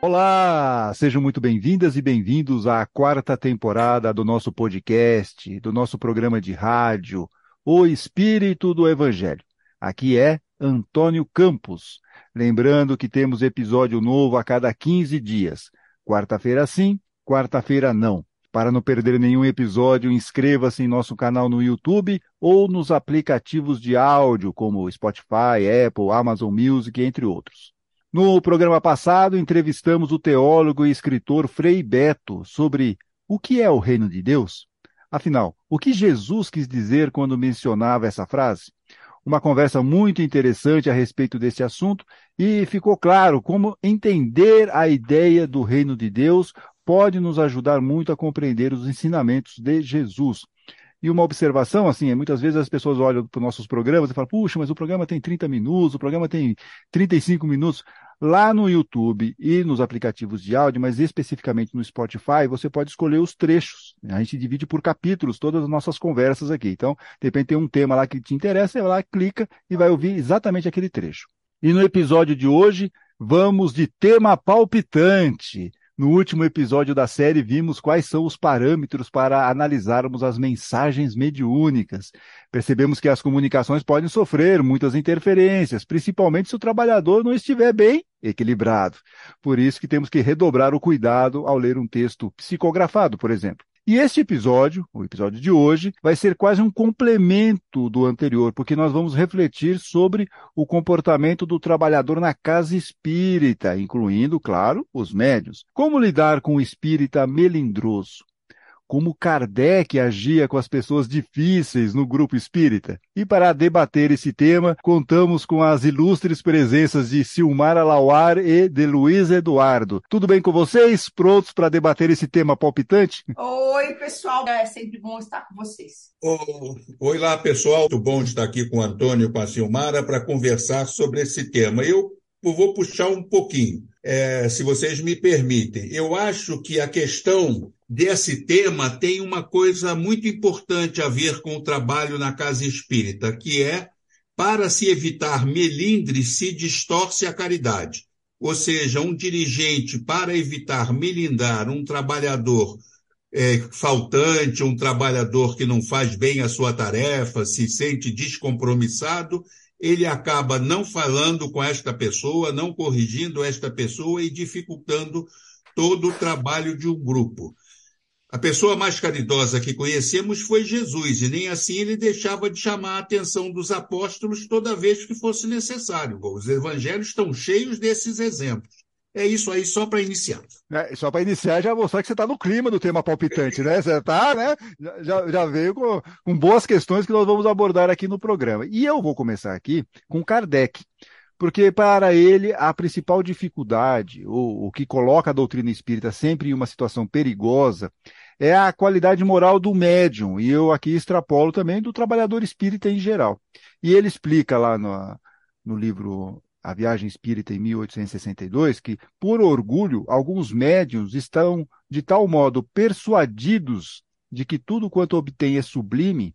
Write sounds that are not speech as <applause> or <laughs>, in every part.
Olá, sejam muito bem-vindas e bem-vindos à quarta temporada do nosso podcast, do nosso programa de rádio, O Espírito do Evangelho. Aqui é Antônio Campos. Lembrando que temos episódio novo a cada 15 dias. Quarta-feira sim, quarta-feira não. Para não perder nenhum episódio, inscreva-se em nosso canal no YouTube ou nos aplicativos de áudio como Spotify, Apple, Amazon Music, entre outros. No programa passado, entrevistamos o teólogo e escritor Frei Beto sobre o que é o reino de Deus. Afinal, o que Jesus quis dizer quando mencionava essa frase? Uma conversa muito interessante a respeito desse assunto e ficou claro como entender a ideia do reino de Deus pode nos ajudar muito a compreender os ensinamentos de Jesus. E uma observação, assim, é muitas vezes as pessoas olham para os nossos programas e falam, puxa, mas o programa tem 30 minutos, o programa tem 35 minutos. Lá no YouTube e nos aplicativos de áudio, mas especificamente no Spotify, você pode escolher os trechos. A gente divide por capítulos todas as nossas conversas aqui. Então, de repente tem um tema lá que te interessa, você vai lá, clica e vai ouvir exatamente aquele trecho. E no episódio de hoje, vamos de tema palpitante. No último episódio da série, vimos quais são os parâmetros para analisarmos as mensagens mediúnicas. Percebemos que as comunicações podem sofrer muitas interferências, principalmente se o trabalhador não estiver bem equilibrado. Por isso que temos que redobrar o cuidado ao ler um texto psicografado, por exemplo. E este episódio, o episódio de hoje, vai ser quase um complemento do anterior, porque nós vamos refletir sobre o comportamento do trabalhador na casa espírita, incluindo, claro, os médios. Como lidar com o espírita melindroso? Como Kardec agia com as pessoas difíceis no grupo espírita. E para debater esse tema, contamos com as ilustres presenças de Silmara Lauar e de Luiz Eduardo. Tudo bem com vocês? Prontos para debater esse tema palpitante? Oi, pessoal. É sempre bom estar com vocês. Oi lá, pessoal. Muito bom estar aqui com o Antônio e com a Silmara para conversar sobre esse tema. Eu vou puxar um pouquinho, é, se vocês me permitem. Eu acho que a questão desse tema tem uma coisa muito importante a ver com o trabalho na casa espírita, que é para se evitar melindres, se distorce a caridade. Ou seja, um dirigente, para evitar melindrar um trabalhador é, faltante, um trabalhador que não faz bem a sua tarefa, se sente descompromissado, ele acaba não falando com esta pessoa, não corrigindo esta pessoa e dificultando todo o trabalho de um grupo. A pessoa mais caridosa que conhecemos foi Jesus, e nem assim ele deixava de chamar a atenção dos apóstolos toda vez que fosse necessário. Os evangelhos estão cheios desses exemplos. É isso aí, só para iniciar. É, só para iniciar, já mostrar que você está no clima do tema palpitante, né? Você está, né? Já, já veio com, com boas questões que nós vamos abordar aqui no programa. E eu vou começar aqui com Kardec porque para ele a principal dificuldade, ou o que coloca a doutrina espírita sempre em uma situação perigosa, é a qualidade moral do médium, e eu aqui extrapolo também do trabalhador espírita em geral. E ele explica lá no, no livro A Viagem Espírita em 1862 que, por orgulho, alguns médiums estão de tal modo persuadidos de que tudo quanto obtém é sublime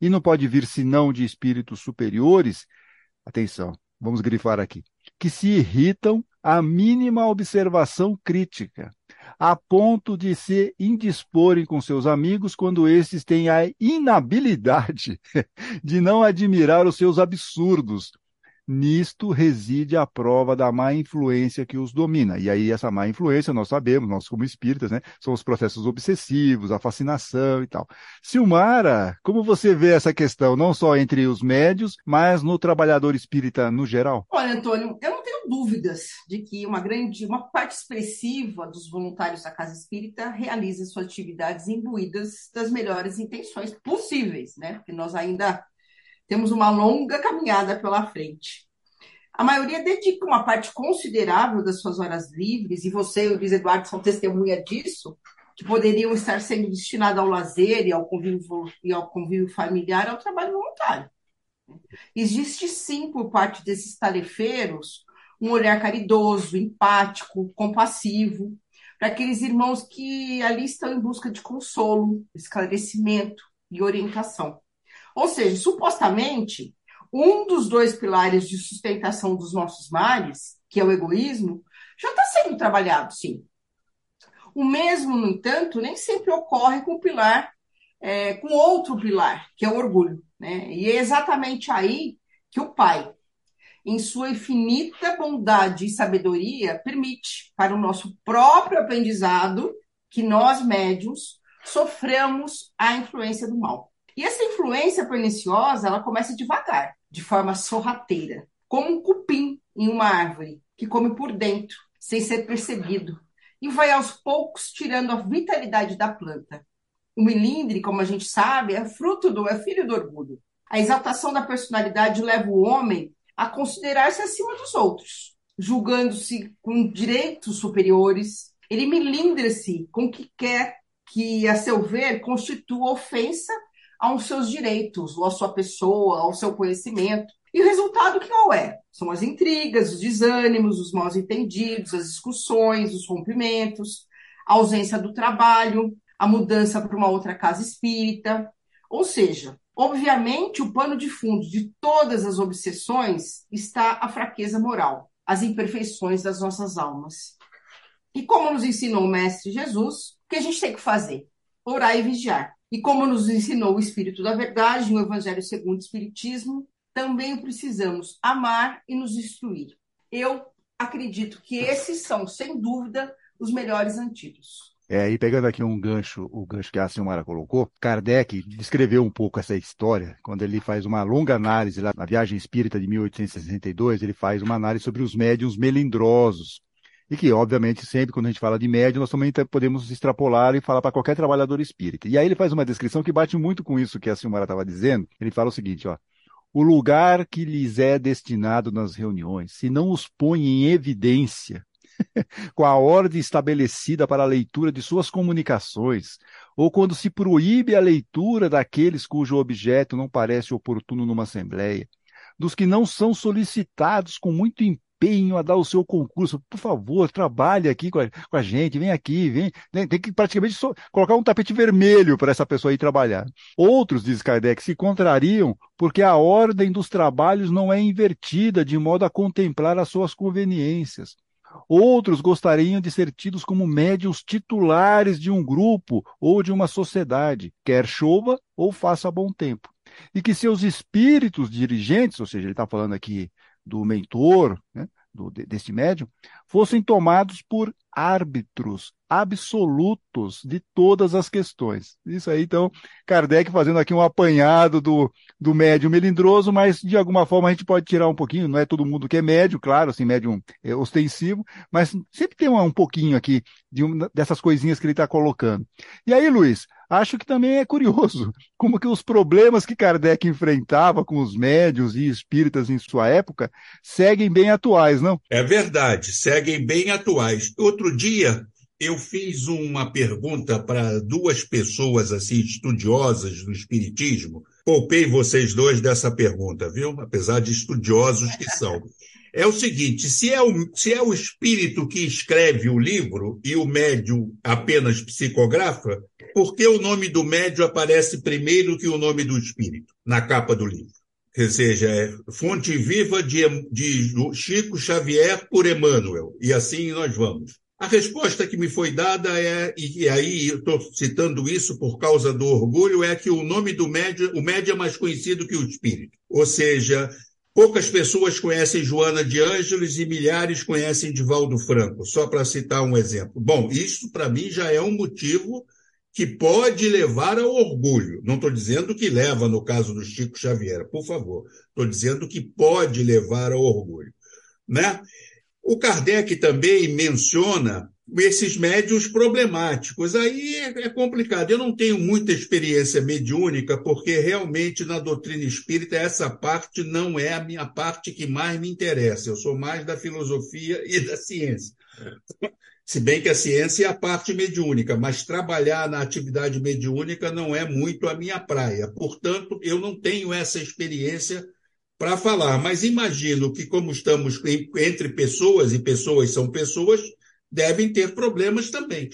e não pode vir senão de espíritos superiores, atenção, vamos grifar aqui, que se irritam à mínima observação crítica, a ponto de se indisporem com seus amigos quando estes têm a inabilidade <laughs> de não admirar os seus absurdos, Nisto reside a prova da má influência que os domina. E aí, essa má influência, nós sabemos, nós como espíritas, né, são os processos obsessivos, a fascinação e tal. Silmara, como você vê essa questão, não só entre os médios, mas no trabalhador espírita no geral? Olha, Antônio, eu não tenho dúvidas de que uma grande, uma parte expressiva dos voluntários da Casa Espírita realiza suas atividades imbuídas das melhores intenções possíveis, né? Porque nós ainda temos uma longa caminhada pela frente. A maioria dedica uma parte considerável das suas horas livres, e você e o Luiz Eduardo são testemunha disso, que poderiam estar sendo destinadas ao lazer e ao convívio, e ao convívio familiar, ao trabalho voluntário. Existe sim, por parte desses tarefeiros, um olhar caridoso, empático, compassivo, para aqueles irmãos que ali estão em busca de consolo, esclarecimento e orientação. Ou seja, supostamente, um dos dois pilares de sustentação dos nossos males, que é o egoísmo, já está sendo trabalhado, sim. O mesmo, no entanto, nem sempre ocorre com o pilar, é, com outro pilar, que é o orgulho. Né? E é exatamente aí que o pai, em sua infinita bondade e sabedoria, permite para o nosso próprio aprendizado que nós, médios, sofremos a influência do mal. E essa influência perniciosa, ela começa devagar, de forma sorrateira, como um cupim em uma árvore, que come por dentro, sem ser percebido, e vai aos poucos tirando a vitalidade da planta. O milindre, como a gente sabe, é fruto do, é filho do orgulho. A exaltação da personalidade leva o homem a considerar-se acima dos outros, julgando-se com direitos superiores. Ele milindra-se com o que quer que, a seu ver, constitua ofensa aos seus direitos, ou à sua pessoa, ao seu conhecimento. E o resultado qual é? São as intrigas, os desânimos, os mal entendidos, as discussões, os rompimentos, a ausência do trabalho, a mudança para uma outra casa espírita. Ou seja, obviamente, o pano de fundo de todas as obsessões está a fraqueza moral, as imperfeições das nossas almas. E como nos ensinou o Mestre Jesus, o que a gente tem que fazer? Orar e vigiar. E como nos ensinou o Espírito da Verdade, no Evangelho segundo o Espiritismo, também precisamos amar e nos instruir. Eu acredito que esses são, sem dúvida, os melhores antídotos. É, e pegando aqui um gancho, o gancho que a senhora colocou, Kardec descreveu um pouco essa história, quando ele faz uma longa análise lá na Viagem Espírita de 1862, ele faz uma análise sobre os médiums melindrosos. E que, obviamente, sempre quando a gente fala de médium, nós também podemos extrapolar e falar para qualquer trabalhador espírita. E aí ele faz uma descrição que bate muito com isso que a senhora estava dizendo. Ele fala o seguinte, ó o lugar que lhes é destinado nas reuniões, se não os põe em evidência <laughs> com a ordem estabelecida para a leitura de suas comunicações, ou quando se proíbe a leitura daqueles cujo objeto não parece oportuno numa assembleia, dos que não são solicitados com muito empenho empenho a dar o seu concurso. Por favor, trabalhe aqui com a, com a gente, vem aqui, vem. Tem que praticamente colocar um tapete vermelho para essa pessoa ir trabalhar. Outros, diz Kardec, se contrariam porque a ordem dos trabalhos não é invertida de modo a contemplar as suas conveniências. Outros gostariam de ser tidos como médios titulares de um grupo ou de uma sociedade, quer chova ou faça bom tempo. E que seus espíritos dirigentes, ou seja, ele está falando aqui do mentor, né, do, desse médium, fossem tomados por árbitros absolutos de todas as questões. Isso aí, então, Kardec fazendo aqui um apanhado do, do médium melindroso, mas de alguma forma a gente pode tirar um pouquinho, não é todo mundo que é médio, claro, assim, médium é ostensivo, mas sempre tem um, um pouquinho aqui de um, dessas coisinhas que ele está colocando. E aí, Luiz, acho que também é curioso <laughs> como que os problemas que Kardec enfrentava com os médios e espíritas em sua época seguem bem atuais, não? É verdade, seguem bem atuais. Outro dia eu fiz uma pergunta para duas pessoas assim estudiosas do espiritismo. Poupei vocês dois dessa pergunta, viu? Apesar de estudiosos que são. <laughs> É o seguinte: se é o, se é o espírito que escreve o livro e o médium apenas psicografa, por que o nome do médium aparece primeiro que o nome do espírito na capa do livro? Quer seja, é fonte viva de, de Chico Xavier por Emmanuel. E assim nós vamos. A resposta que me foi dada é, e aí estou citando isso por causa do orgulho, é que o nome do médium, o médium é mais conhecido que o espírito. Ou seja, poucas pessoas conhecem Joana de Ângeles e milhares conhecem Divaldo Franco, só para citar um exemplo. Bom, isso para mim já é um motivo que pode levar ao orgulho. Não estou dizendo que leva no caso do Chico Xavier, por favor. Estou dizendo que pode levar ao orgulho. Né? O Kardec também menciona esses médios problemáticos. Aí é, é, complicado. Eu não tenho muita experiência mediúnica, porque realmente na doutrina espírita essa parte não é a minha parte que mais me interessa. Eu sou mais da filosofia e da ciência. Se bem que a ciência é a parte mediúnica, mas trabalhar na atividade mediúnica não é muito a minha praia. Portanto, eu não tenho essa experiência para falar, mas imagino que, como estamos entre pessoas, e pessoas são pessoas, devem ter problemas também.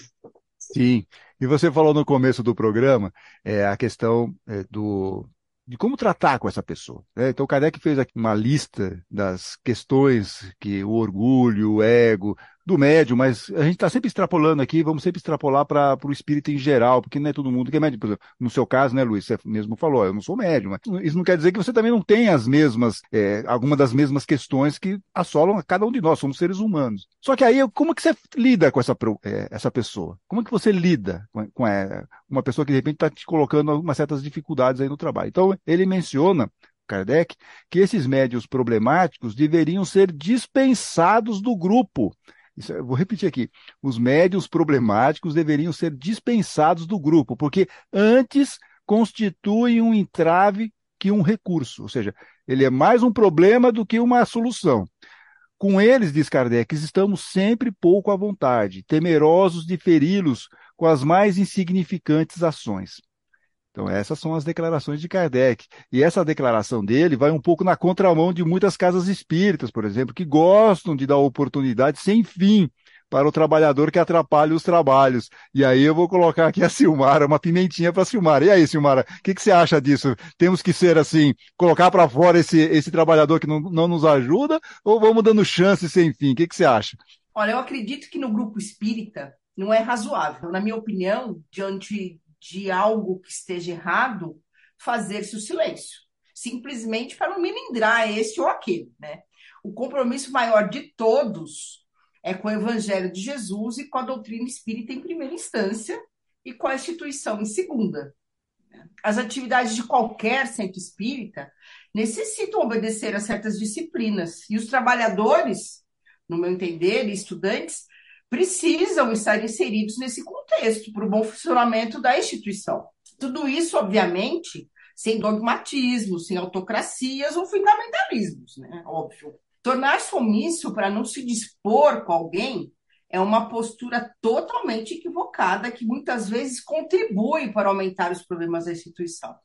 Sim, e você falou no começo do programa é, a questão é, do, de como tratar com essa pessoa. Né? Então, Kardec fez aqui uma lista das questões que o orgulho, o ego, do médium, mas a gente está sempre extrapolando aqui, vamos sempre extrapolar para o espírito em geral, porque não é todo mundo que é médium. Por exemplo, no seu caso, né, Luiz, você mesmo falou, eu não sou médium, mas isso não quer dizer que você também não tem as mesmas, é, alguma das mesmas questões que assolam cada um de nós, somos seres humanos. Só que aí, como que você lida com essa, é, essa pessoa? Como que você lida com, com é, uma pessoa que de repente está te colocando algumas certas dificuldades aí no trabalho? Então, ele menciona Kardec, que esses médios problemáticos deveriam ser dispensados do grupo. Isso, eu vou repetir aqui. Os médios problemáticos deveriam ser dispensados do grupo, porque antes constituem um entrave que um recurso, ou seja, ele é mais um problema do que uma solução. Com eles, diz Kardec, estamos sempre pouco à vontade, temerosos de feri-los com as mais insignificantes ações. Então, essas são as declarações de Kardec. E essa declaração dele vai um pouco na contramão de muitas casas espíritas, por exemplo, que gostam de dar oportunidade sem fim para o trabalhador que atrapalha os trabalhos. E aí eu vou colocar aqui a Silmara, uma pimentinha para a Silmara. E aí, Silmara, o que, que, você acha disso? Temos que ser assim, colocar para fora esse, esse trabalhador que não, não nos ajuda, ou vamos dando chance sem fim? O que, que você acha? Olha, eu acredito que no grupo espírita não é razoável. Na minha opinião, diante de algo que esteja errado, fazer-se o silêncio, simplesmente para não melindrar este ou aquele, né? O compromisso maior de todos é com o Evangelho de Jesus e com a doutrina espírita em primeira instância e com a instituição em segunda. As atividades de qualquer centro espírita necessitam obedecer a certas disciplinas e os trabalhadores, no meu entender, e estudantes, precisam estar inseridos nesse contexto para o bom funcionamento da instituição. Tudo isso, obviamente, sem dogmatismo, sem autocracias ou fundamentalismos, né? Óbvio. Tornar-se omisso para não se dispor com alguém é uma postura totalmente equivocada que muitas vezes contribui para aumentar os problemas da instituição.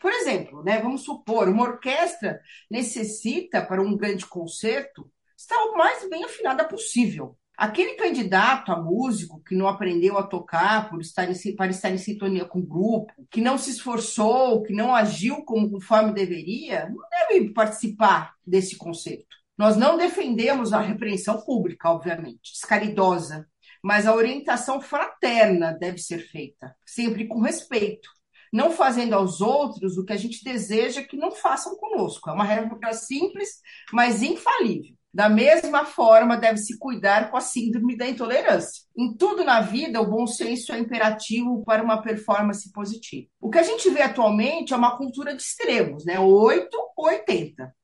Por exemplo, né, vamos supor, uma orquestra necessita, para um grande concerto, estar o mais bem afinada possível. Aquele candidato a músico que não aprendeu a tocar por estar em, para estar em sintonia com o grupo, que não se esforçou, que não agiu como conforme deveria, não deve participar desse conceito. Nós não defendemos a repreensão pública, obviamente, descaridosa, mas a orientação fraterna deve ser feita, sempre com respeito, não fazendo aos outros o que a gente deseja que não façam conosco. É uma regra simples, mas infalível. Da mesma forma, deve-se cuidar com a síndrome da intolerância. Em tudo na vida, o bom senso é imperativo para uma performance positiva. O que a gente vê atualmente é uma cultura de extremos, né? 8 ou 80.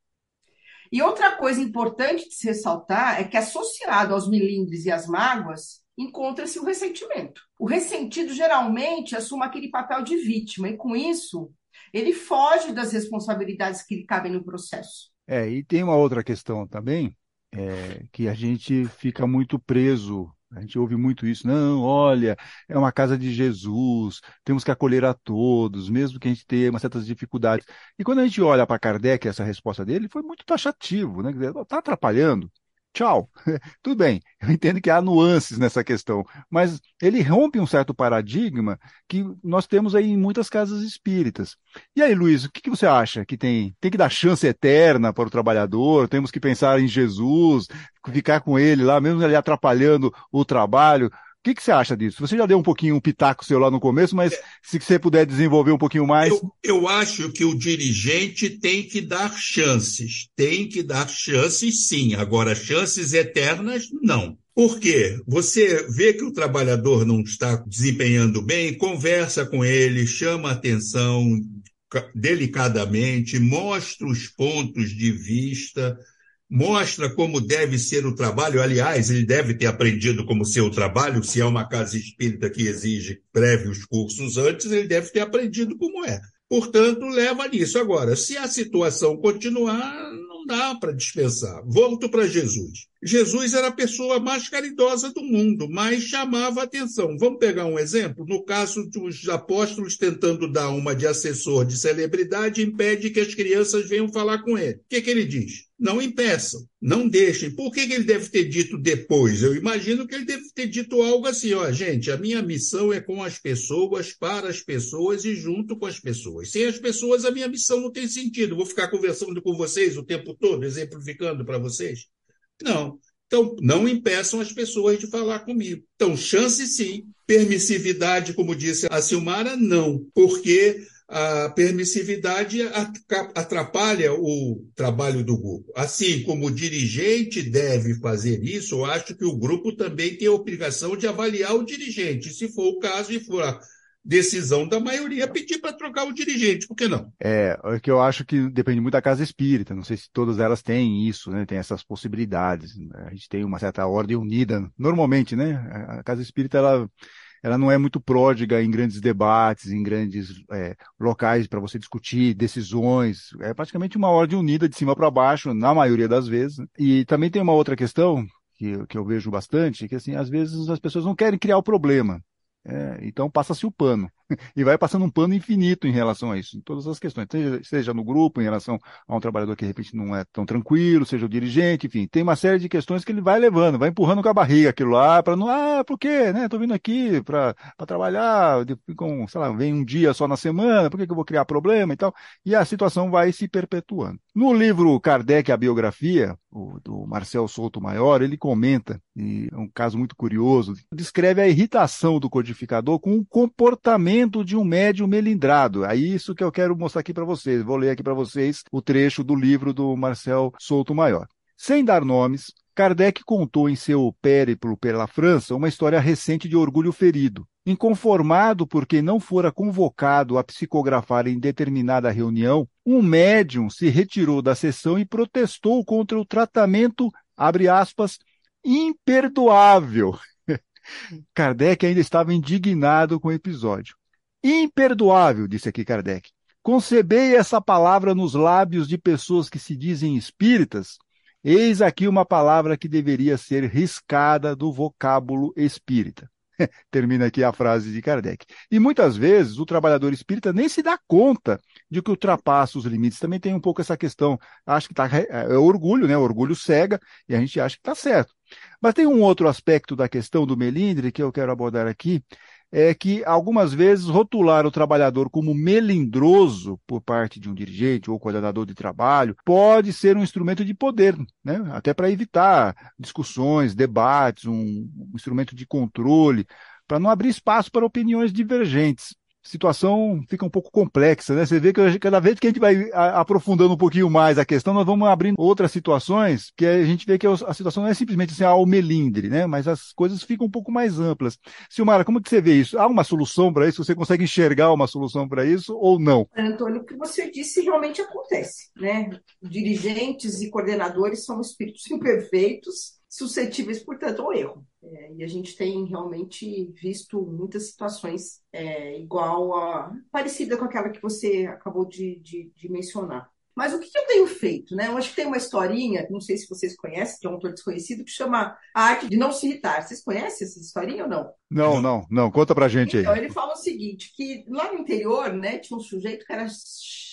E outra coisa importante de se ressaltar é que, associado aos milindres e às mágoas, encontra-se o ressentimento. O ressentido geralmente assume aquele papel de vítima, e com isso, ele foge das responsabilidades que lhe cabem no processo. É, e tem uma outra questão também, é, que a gente fica muito preso. A gente ouve muito isso. Não, olha, é uma casa de Jesus, temos que acolher a todos, mesmo que a gente tenha certas dificuldades. E quando a gente olha para Kardec, essa resposta dele foi muito taxativo, né? Está atrapalhando tchau. <laughs> Tudo bem, eu entendo que há nuances nessa questão, mas ele rompe um certo paradigma que nós temos aí em muitas casas espíritas. E aí, Luiz, o que, você acha? Que tem, tem que dar chance eterna para o trabalhador? Temos que pensar em Jesus, ficar com ele lá, mesmo ele atrapalhando o trabalho? O que, que, você acha disso? Você já deu um pouquinho um pitaco seu lá no começo, mas é, se você puder desenvolver um pouquinho mais. Eu, eu, acho que o dirigente tem que dar chances. Tem que dar chances, sim. Agora, chances eternas, não. Por quê? Você vê que o trabalhador não está desempenhando bem, conversa com ele, chama a atenção delicadamente, mostra os pontos de vista mostra como deve ser o trabalho. Aliás, ele deve ter aprendido como ser o trabalho. Se é uma casa espírita que exige prévios cursos antes, ele deve ter aprendido como é. Portanto, leva nisso. Agora, se a situação continuar, não dá para dispensar. Volto para Jesus. Jesus era a pessoa mais caridosa do mundo, mas chamava atenção. Vamos pegar um exemplo? No caso dos apóstolos tentando dar uma de assessor de celebridade, impede que as crianças venham falar com ele. O que, que ele diz? Não impeçam, não deixem. Por que, que ele deve ter dito depois? Eu imagino que ele deve ter dito algo assim: ó, gente, a minha missão é com as pessoas, para as pessoas e junto com as pessoas. Sem as pessoas, a minha missão não tem sentido. Vou ficar conversando com vocês o tempo todo, exemplificando para vocês. Não. Então, não impeçam as pessoas de falar comigo. Então, chance sim. Permissividade, como disse a Silmara, não, porque a permissividade atrapalha o trabalho do grupo. Assim como o dirigente deve fazer isso, eu acho que o grupo também tem a obrigação de avaliar o dirigente. Se for o caso e for decisão da maioria, pedir para trocar o dirigente, por que não? É, é que eu acho que depende muito da casa espírita. Não sei se todas elas têm isso, né? Tem essas possibilidades. A gente tem uma certa ordem unida, normalmente, né? A casa espírita, ela ela não é muito pródiga em grandes debates, em grandes é, locais para você discutir decisões. É praticamente uma ordem unida de cima para baixo, na maioria das vezes. E também tem uma outra questão que, que eu vejo bastante, que assim, às vezes as pessoas não querem criar o problema. É, então passa-se o pano. <laughs> e vai passando um pano infinito em relação a isso, em todas as questões, seja, seja, no grupo, em relação a um trabalhador que de repente não é tão tranquilo, seja o dirigente, enfim, tem uma série de questões que ele vai levando, vai empurrando com a barriga aquilo lá, para não, ah, por quê, né, vindo aqui para trabalhar, com, sei lá, vem um dia só na semana, por que, que eu vou criar problema e tal, e a situação vai se perpetuando. No livro Kardec, a biografia, o, do Marcel Souto Maior, ele comenta, e é um caso muito curioso, descreve a irritação do codificador com o comportamento de um médium melindrado. É isso que eu quero mostrar aqui para vocês. Vou ler aqui para vocês o trecho do livro do Marcel Souto Maior. Sem dar nomes, Kardec contou em seu périplo pela França uma história recente de orgulho ferido. Inconformado porque não fora convocado a psicografar em determinada reunião, um médium se retirou da sessão e protestou contra o tratamento, abre aspas, imperdoável. Kardec ainda estava indignado com o episódio. Imperdoável, disse aqui Kardec. Concebei essa palavra nos lábios de pessoas que se dizem espíritas. Eis aqui uma palavra que deveria ser riscada do vocábulo espírita. <laughs> Termina aqui a frase de Kardec. E muitas vezes o trabalhador espírita nem se dá conta de que ultrapassa os limites. Também tem um pouco essa questão. Acho que tá, é, é orgulho, né? O orgulho cega e a gente acha que está certo. Mas tem um outro aspecto da questão do melindre que eu quero abordar aqui, é que algumas vezes rotular o trabalhador como melindroso por parte de um dirigente ou coordenador de trabalho pode ser um instrumento de poder, né? até para evitar discussões, debates, um, um instrumento de controle, para não abrir espaço para opiniões divergentes situação fica um pouco complexa, né? Você vê que cada vez que a gente vai aprofundando um pouquinho mais a questão, nós vamos abrindo outras situações, que a gente vê que a situação não é simplesmente assim, ao melindre, né? Mas as coisas ficam um pouco mais amplas. Silmara, como que você vê isso? Há uma solução para isso? Você consegue enxergar uma solução para isso ou não? Antônio, o que você disse realmente acontece, né? Dirigentes e coordenadores são espíritos <laughs> imperfeitos, suscetíveis, portanto, ao erro. É, e a gente tem realmente visto muitas situações é, igual a parecida com aquela que você acabou de, de, de mencionar. Mas o que eu tenho feito, né? Eu acho que tem uma historinha, não sei se vocês conhecem, que é um autor desconhecido, que chama A Arte de Não Se Irritar. Vocês conhecem essa historinha ou não? Não, não, não. Conta pra gente aí. Então, ele fala o seguinte, que lá no interior, né, tinha um sujeito que era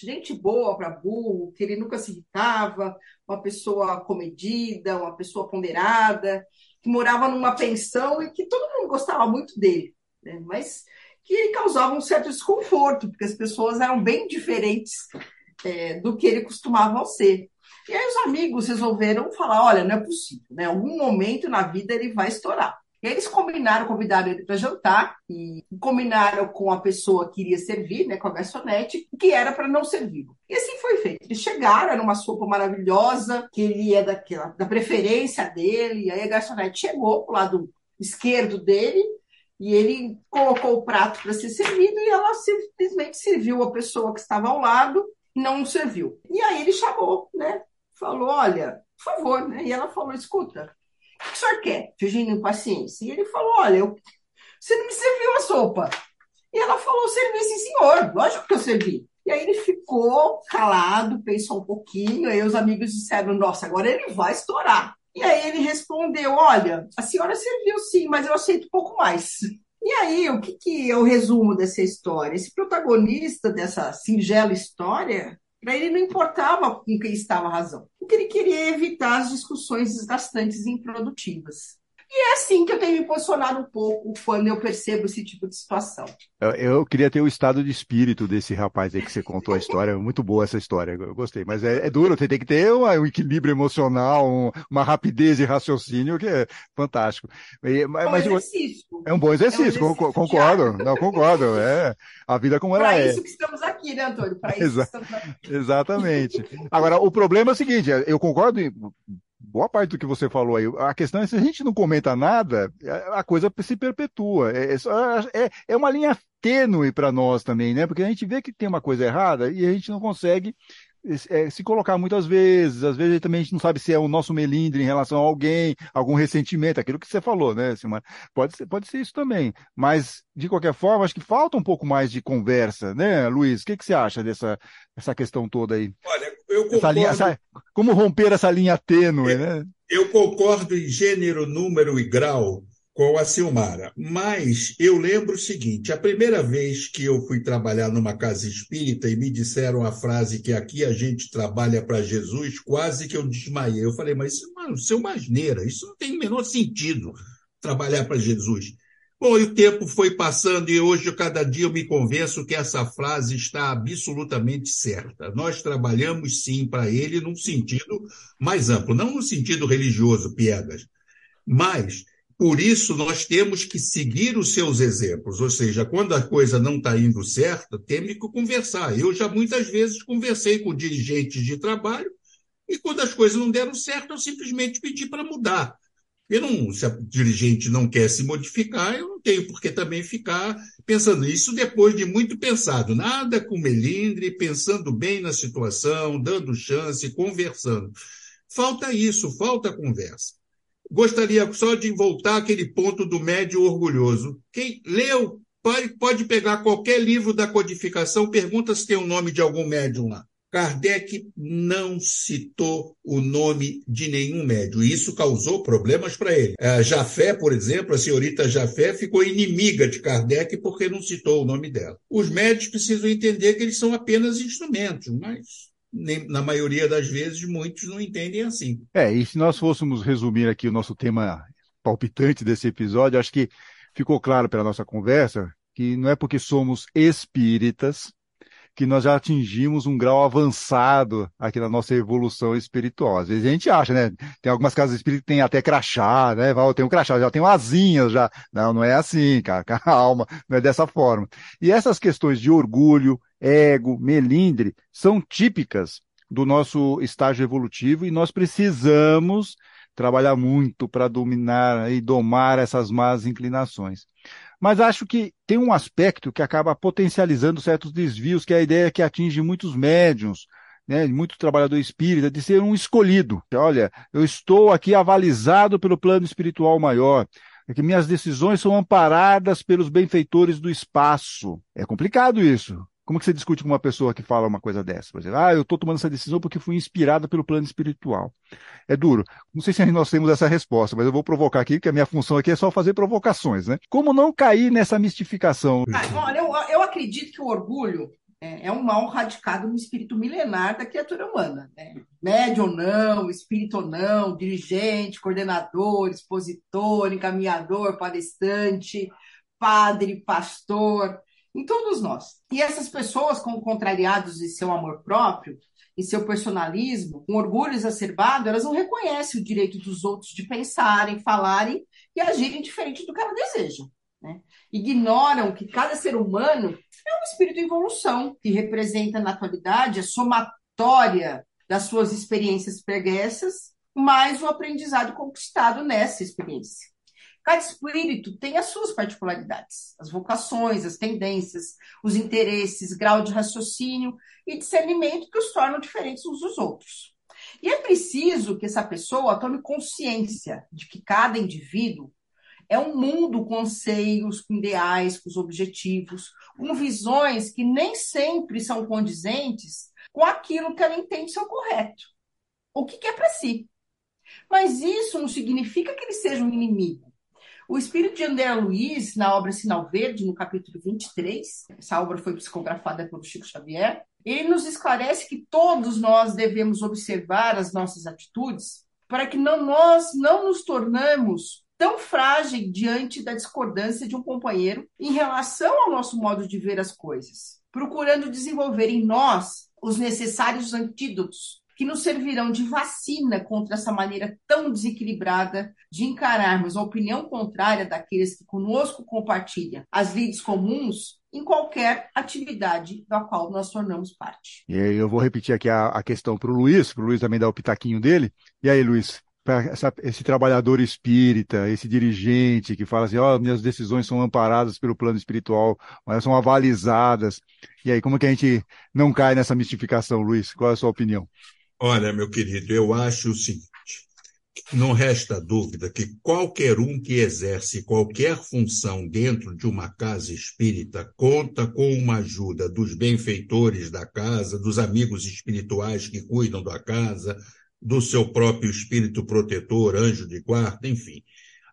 gente boa para burro, que ele nunca se irritava, uma pessoa comedida, uma pessoa ponderada, que morava numa pensão e que todo mundo gostava muito dele, né? mas que causava um certo desconforto, porque as pessoas eram bem diferentes é, do que ele costumava ser. E aí os amigos resolveram falar, olha, não é possível, né? Algum momento na vida ele vai estourar. Eles combinaram, convidaram ele para jantar e combinaram com a pessoa que iria servir, né, com a garçonete, que era para não servir. E assim foi feito. Eles chegaram, era uma sopa maravilhosa, que ele ia daquela, da preferência dele, e aí a garçonete chegou pro lado esquerdo dele e ele colocou o prato para ser servido e ela simplesmente serviu a pessoa que estava ao lado e não serviu. E aí ele chamou, né? Falou, olha, por favor, né? E ela falou, escuta, o que o senhor quer? Fingindo impaciência. E ele falou: Olha, eu... você não me serviu a sopa. E ela falou: Servi sim, senhor. Lógico que eu servi. E aí ele ficou calado, pensou um pouquinho. Aí os amigos disseram: Nossa, agora ele vai estourar. E aí ele respondeu: Olha, a senhora serviu sim, mas eu aceito um pouco mais. E aí, o que, que é o resumo dessa história? Esse protagonista dessa singela história para ele não importava com quem estava a razão, porque ele queria evitar as discussões desgastantes e improdutivas. E é assim que eu tenho me posicionado um pouco quando eu percebo esse tipo de situação. Eu, eu queria ter o estado de espírito desse rapaz aí que você contou a história. Muito boa essa história, eu gostei. Mas é, é duro, você tem que ter um, um equilíbrio emocional, um, uma rapidez de raciocínio que é fantástico. É um mas, exercício. É um bom exercício, é um exercício concordo. Não, concordo. É a vida como ela pra é. Para isso que estamos aqui, né, Antônio? Para <laughs> isso Exa que estamos aqui. Exatamente. Agora, o problema é o seguinte, eu concordo boa parte do que você falou aí. A questão é se a gente não comenta nada, a coisa se perpetua. É, é, é, é uma linha tênue para nós também, né? Porque a gente vê que tem uma coisa errada e a gente não consegue é, se colocar muitas vezes, às vezes também a gente não sabe se é o nosso melindre em relação a alguém, algum ressentimento, aquilo que você falou, né, Silmar? Pode ser, pode ser isso também, mas de qualquer forma, acho que falta um pouco mais de conversa, né, Luiz? O que, que você acha dessa essa questão toda aí? Olha, eu concordo. Essa linha, essa, como romper essa linha tênue, né? Eu concordo em gênero, número e grau com a Silmara. Mas eu lembro o seguinte: a primeira vez que eu fui trabalhar numa casa espírita e me disseram a frase que aqui a gente trabalha para Jesus, quase que eu desmaiei. Eu falei, mas mano, isso é uma asneira, isso não tem o menor sentido trabalhar para Jesus. Bom, e o tempo foi passando e hoje, cada dia, eu me convenço que essa frase está absolutamente certa. Nós trabalhamos sim para ele num sentido mais amplo, não no sentido religioso, piegas, mas por isso, nós temos que seguir os seus exemplos, ou seja, quando a coisa não está indo certo, temos que conversar. Eu já muitas vezes conversei com dirigentes de trabalho e quando as coisas não deram certo, eu simplesmente pedi para mudar. Eu não, se a dirigente não quer se modificar, eu não tenho por que também ficar pensando isso depois de muito pensado. Nada com melindre, pensando bem na situação, dando chance, conversando. Falta isso, falta conversa. Gostaria só de voltar àquele ponto do médio orgulhoso. Quem leu pode, pode pegar qualquer livro da codificação, pergunta se tem o nome de algum médium lá. Kardec não citou o nome de nenhum médium. E isso causou problemas para ele. A Jafé, por exemplo, a senhorita Jafé ficou inimiga de Kardec porque não citou o nome dela. Os médios precisam entender que eles são apenas instrumentos, mas na maioria das vezes, muitos não entendem assim. É, e se nós fôssemos resumir aqui o nosso tema palpitante desse episódio, acho que ficou claro pela nossa conversa que não é porque somos espíritas que nós já atingimos um grau avançado aqui na nossa evolução espiritual. Às vezes a gente acha, né? Tem algumas casas espíritas que tem até crachá, né? Tem um crachá, já tem asinhas já. Não, não é assim, cara. <laughs> Calma, não é dessa forma. E essas questões de orgulho, ego, melindre, são típicas do nosso estágio evolutivo e nós precisamos trabalhar muito para dominar e domar essas más inclinações. Mas acho que tem um aspecto que acaba potencializando certos desvios, que é a ideia que atinge muitos médiums, né, muito trabalhador espírita, de ser um escolhido. Olha, eu estou aqui avalizado pelo plano espiritual maior, é que minhas decisões são amparadas pelos benfeitores do espaço. É complicado isso. Como que você discute com uma pessoa que fala uma coisa dessa? Por exemplo, ah, eu estou tomando essa decisão porque fui inspirada pelo plano espiritual. É duro. Não sei se nós temos essa resposta, mas eu vou provocar aqui, porque a minha função aqui é só fazer provocações, né? Como não cair nessa mistificação? Ah, olha, eu, eu acredito que o orgulho é, é, um mal radicado no espírito milenar da criatura humana. Né? Médio ou não, espírito ou não, dirigente, coordenador, expositor, encaminhador, palestrante, padre, pastor em todos nós. E essas pessoas, como contrariados em seu amor próprio, em seu personalismo, com orgulho exacerbado, elas não reconhecem o direito dos outros de pensarem, falarem e agirem diferente do que elas desejam. Né? Ignoram que cada ser humano é um espírito em evolução, que representa na atualidade a somatória das suas experiências pregressas, mais o aprendizado conquistado nessa experiência. Cada espírito tem as suas particularidades, as vocações, as tendências, os interesses, grau de raciocínio e discernimento que os tornam diferentes uns dos outros. E é preciso que essa pessoa tome consciência de que cada indivíduo é um mundo com anseios, com ideais, com os objetivos, com visões que nem sempre são condizentes com aquilo que ela entende ser o correto. O que é para si. Mas isso não significa que ele seja um inimigo. O espírito de André Luiz, na obra Sinal Verde, no capítulo 23, essa obra foi psicografada pelo Chico Xavier, ele nos esclarece que todos nós devemos observar as nossas atitudes para que não, nós não nos tornamos tão frágil diante da discordância de um companheiro em relação ao nosso modo de ver as coisas, procurando desenvolver em nós os necessários antídotos que nos servirão de vacina contra essa maneira tão desequilibrada de encararmos a opinião contrária daqueles que conosco compartilham as lides comuns em qualquer atividade da qual nós tornamos parte. E aí eu vou repetir aqui a, a questão para o Luiz, para o Luiz também dar o pitaquinho dele. E aí, Luiz, esse trabalhador espírita, esse dirigente que fala assim, ó, oh, minhas decisões são amparadas pelo plano espiritual, mas são avalizadas. E aí, como que a gente não cai nessa mistificação, Luiz? Qual é a sua opinião? Olha, meu querido, eu acho o seguinte: não resta dúvida que qualquer um que exerce qualquer função dentro de uma casa espírita conta com uma ajuda dos benfeitores da casa, dos amigos espirituais que cuidam da casa, do seu próprio espírito protetor, anjo de guarda, enfim.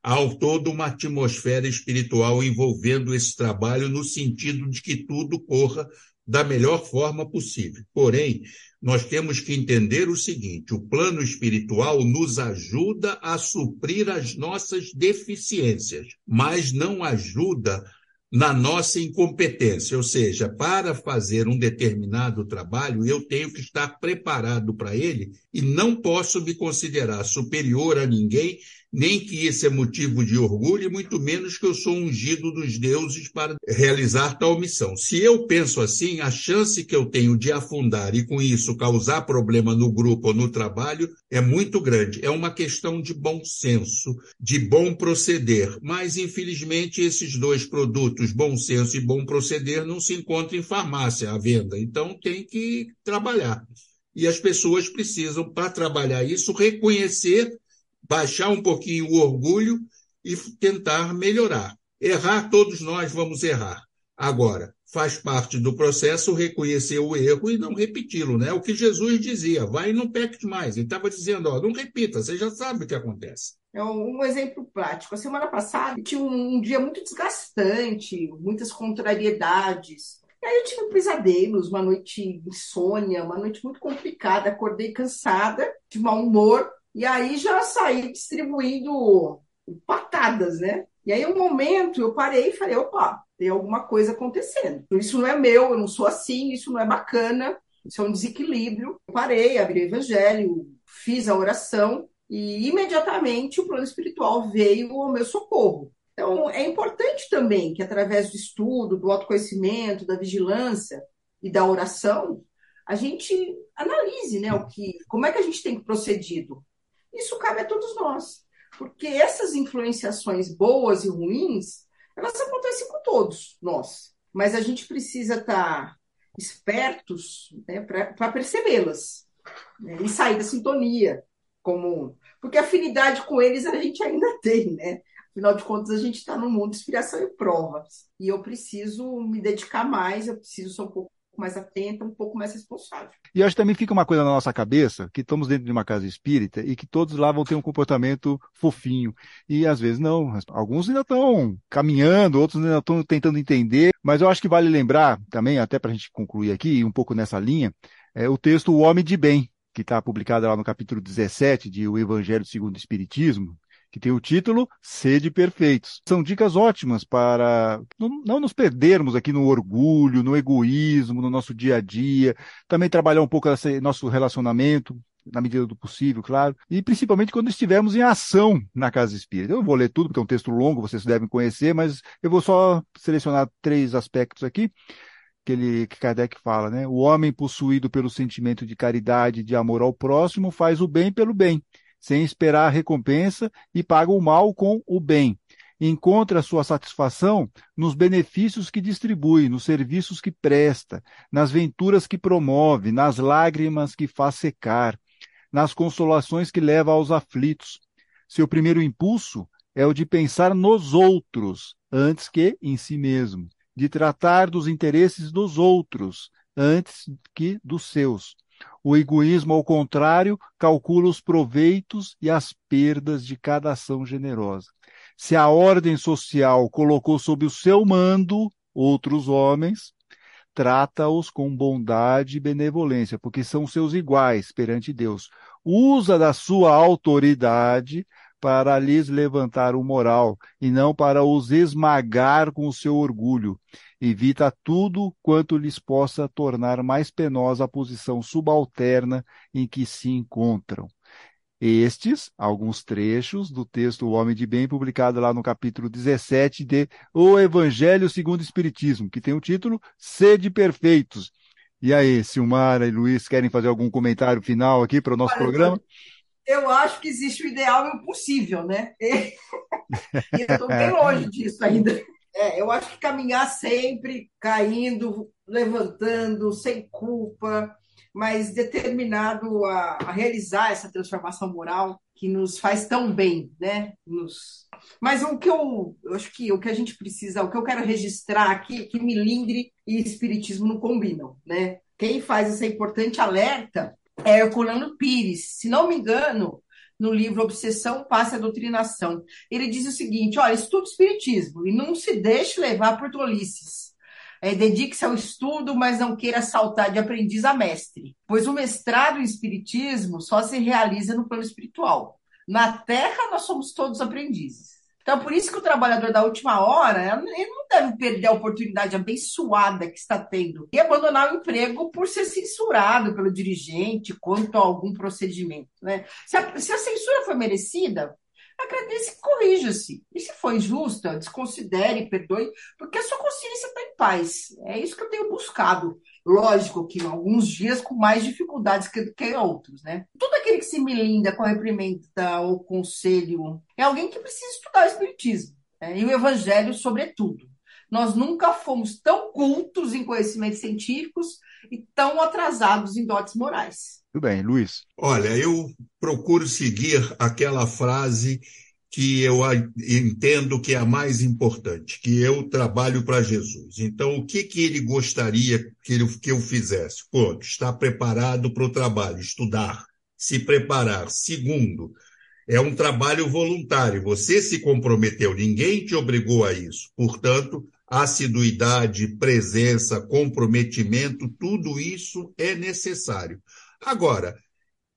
Há ao todo uma atmosfera espiritual envolvendo esse trabalho no sentido de que tudo corra da melhor forma possível. Porém, nós temos que entender o seguinte: o plano espiritual nos ajuda a suprir as nossas deficiências, mas não ajuda na nossa incompetência, ou seja, para fazer um determinado trabalho, eu tenho que estar preparado para ele e não posso me considerar superior a ninguém nem que isso é motivo de orgulho, e muito menos que eu sou ungido dos deuses para realizar tal missão. Se eu penso assim, a chance que eu tenho de afundar e com isso causar problema no grupo ou no trabalho é muito grande. É uma questão de bom senso, de bom proceder. Mas, infelizmente, esses dois produtos, bom senso e bom proceder, não se encontram em farmácia à venda. Então, tem que trabalhar. E as pessoas precisam, para trabalhar isso, reconhecer baixar um pouquinho o orgulho e tentar melhorar. Errar, todos nós vamos errar. Agora, faz parte do processo reconhecer o erro e não repeti-lo, né? O que Jesus dizia, vai e não peque mais. Ele estava dizendo, ó, não repita, você já sabe o que acontece. É um exemplo prático. A semana passada tinha um dia muito desgastante, muitas contrariedades. E aí eu tive pesadelos, uma noite insônia, uma noite muito complicada. Acordei cansada, de mau humor, e aí já saí distribuindo patadas, né? E aí, um momento, eu parei e falei: opa, tem alguma coisa acontecendo. Isso não é meu, eu não sou assim, isso não é bacana, isso é um desequilíbrio. Eu parei, abri o evangelho, fiz a oração e imediatamente o plano espiritual veio ao meu socorro. Então, é importante também que, através do estudo, do autoconhecimento, da vigilância e da oração, a gente analise né, o que, como é que a gente tem procedido. Isso cabe a todos nós. Porque essas influenciações boas e ruins, elas acontecem com todos nós. Mas a gente precisa estar espertos né, para percebê-las né, e sair da sintonia. Como... Porque afinidade com eles a gente ainda <laughs> tem, né? Afinal de contas, a gente está no mundo de inspiração e provas. E eu preciso me dedicar mais, eu preciso ser um pouco mais atenta, um pouco mais responsável. E acho que também fica uma coisa na nossa cabeça, que estamos dentro de uma casa espírita e que todos lá vão ter um comportamento fofinho. E às vezes não. Alguns ainda estão caminhando, outros ainda estão tentando entender. Mas eu acho que vale lembrar também, até para a gente concluir aqui, um pouco nessa linha, é o texto O Homem de Bem, que está publicado lá no capítulo 17 de O Evangelho segundo o Espiritismo, que tem o título Sede Perfeitos. São dicas ótimas para não, nos perdermos aqui no orgulho, no egoísmo, no nosso dia a dia, também trabalhar um pouco esse nosso relacionamento, na medida do possível, claro, e principalmente quando estivermos em ação na Casa Espírita. Eu vou ler tudo, porque é um texto longo, vocês devem conhecer, mas eu vou só selecionar três aspectos aqui que, ele, que Kardec fala, né? O homem possuído pelo sentimento de caridade de amor ao próximo faz o bem pelo bem sem esperar a recompensa e paga o mal com o bem. Encontra sua satisfação nos benefícios que distribui, nos serviços que presta, nas venturas que promove, nas lágrimas que faz secar, nas consolações que leva aos aflitos. Seu primeiro impulso é o de pensar nos outros antes que em si mesmo, de tratar dos interesses dos outros antes que dos seus o egoísmo, ao contrário, calcula os proveitos e as perdas de cada ação generosa. Se a ordem social colocou sob o seu mando outros homens, trata-os com bondade e benevolência, porque são seus iguais perante Deus. Usa da sua autoridade para lhes levantar o moral, e não para os esmagar com o seu orgulho. Evita tudo quanto lhes possa tornar mais penosa a posição subalterna em que se encontram. Estes, alguns trechos do texto O Homem de Bem, publicado lá no capítulo 17 de O Evangelho segundo o Espiritismo, que tem o título Sede Perfeitos. E aí, Silmara e Luiz, querem fazer algum comentário final aqui para o nosso programa? Eu acho que existe o ideal e o possível, né? <laughs> E eu estou bem longe disso ainda. É, eu acho que caminhar sempre, caindo, levantando, sem culpa, mas determinado a, a, realizar essa transformação moral que nos faz tão bem, né? Nos... Mas o que eu, eu, acho que o que a gente precisa, o que eu quero registrar aqui, que milindre e espiritismo não combinam, né? Quem faz esse importante alerta é Herculano Pires. Se não me engano, no livro Obsessão, Passe a Doutrinação, ele diz o seguinte: olha, estude espiritismo e não se deixe levar por tolices é, Dedique-se ao estudo, mas não queira saltar de aprendiz a mestre, pois o mestrado em Espiritismo só se realiza no plano espiritual. Na Terra, nós somos todos aprendizes. Então, por isso que o trabalhador da última hora, ele não deve perder a oportunidade abençoada que está tendo e abandonar o emprego por ser censurado pelo dirigente quanto a algum procedimento. Né? Se, a, se a censura foi merecida, agradeça e corrija-se. E se for injusta, desconsidere, perdoe, porque a sua consciência está em paz. É isso que eu tenho buscado. Lógico que alguns dias com mais dificuldades que, que outros, né? Todo aquele que se melinda com a reprimenda ou conselho é alguém que precisa estudar o Espiritismo né? e o Evangelho, sobretudo. Nós nunca fomos tão cultos em conhecimentos científicos e tão atrasados em dotes morais. Tudo bem, Luiz. Olha, eu procuro seguir aquela frase que eu entendo que é a mais importante, que eu trabalho para Jesus. Então, o que, que ele gostaria que, ele, que eu fizesse? Pronto, estar preparado para o trabalho, estudar, se preparar. Segundo, é um trabalho voluntário, você se comprometeu, ninguém te obrigou a isso. Portanto, assiduidade, presença, comprometimento, tudo isso é necessário. Agora,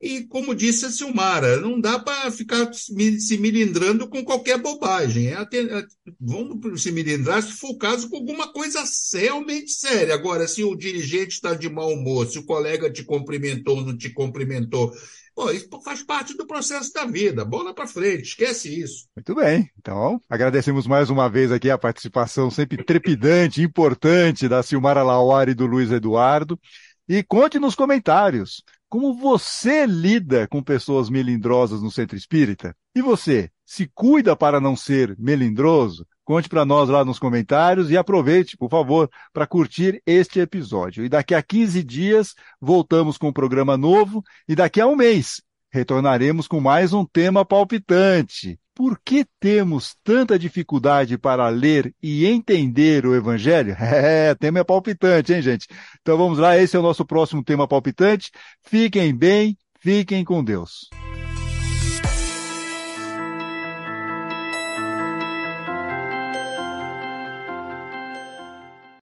e como disse a Silmara, não dá para ficar se milindrando com qualquer bobagem. É até, é, vamos se milindrar se for o caso com alguma coisa realmente séria. Agora, se o dirigente está de mau humor, se o colega te cumprimentou ou não te cumprimentou, Pô, isso faz parte do processo da vida. Bola para frente, esquece isso. Muito bem. Então, agradecemos mais uma vez aqui a participação sempre trepidante, importante da Silmara Lauari e do Luiz Eduardo. E conte nos comentários como você lida com pessoas melindrosas no centro espírita. E você, se cuida para não ser melindroso? Conte para nós lá nos comentários e aproveite, por favor, para curtir este episódio. E daqui a 15 dias voltamos com um programa novo e daqui a um mês retornaremos com mais um tema palpitante. Por que temos tanta dificuldade para ler e entender o Evangelho? <laughs> É, tema é palpitante, hein, gente? Então vamos lá, esse é o nosso próximo tema palpitante. Fiquem bem, fiquem com Deus.